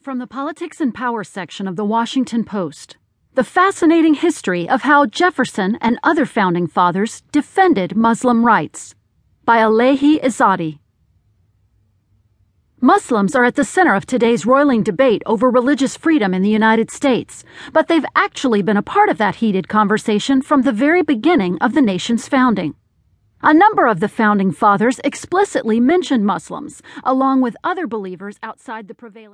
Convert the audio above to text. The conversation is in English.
From the Politics and Power section of the Washington Post The Fascinating History of How Jefferson and Other Founding Fathers Defended Muslim Rights by Elahe Izadi. Muslims are at the center of today's roiling debate over religious freedom in the United States, but they've actually been a part of that heated conversation from the very beginning of the nation's founding. A number of the founding fathers explicitly mentioned Muslims, along with other believers outside the prevailing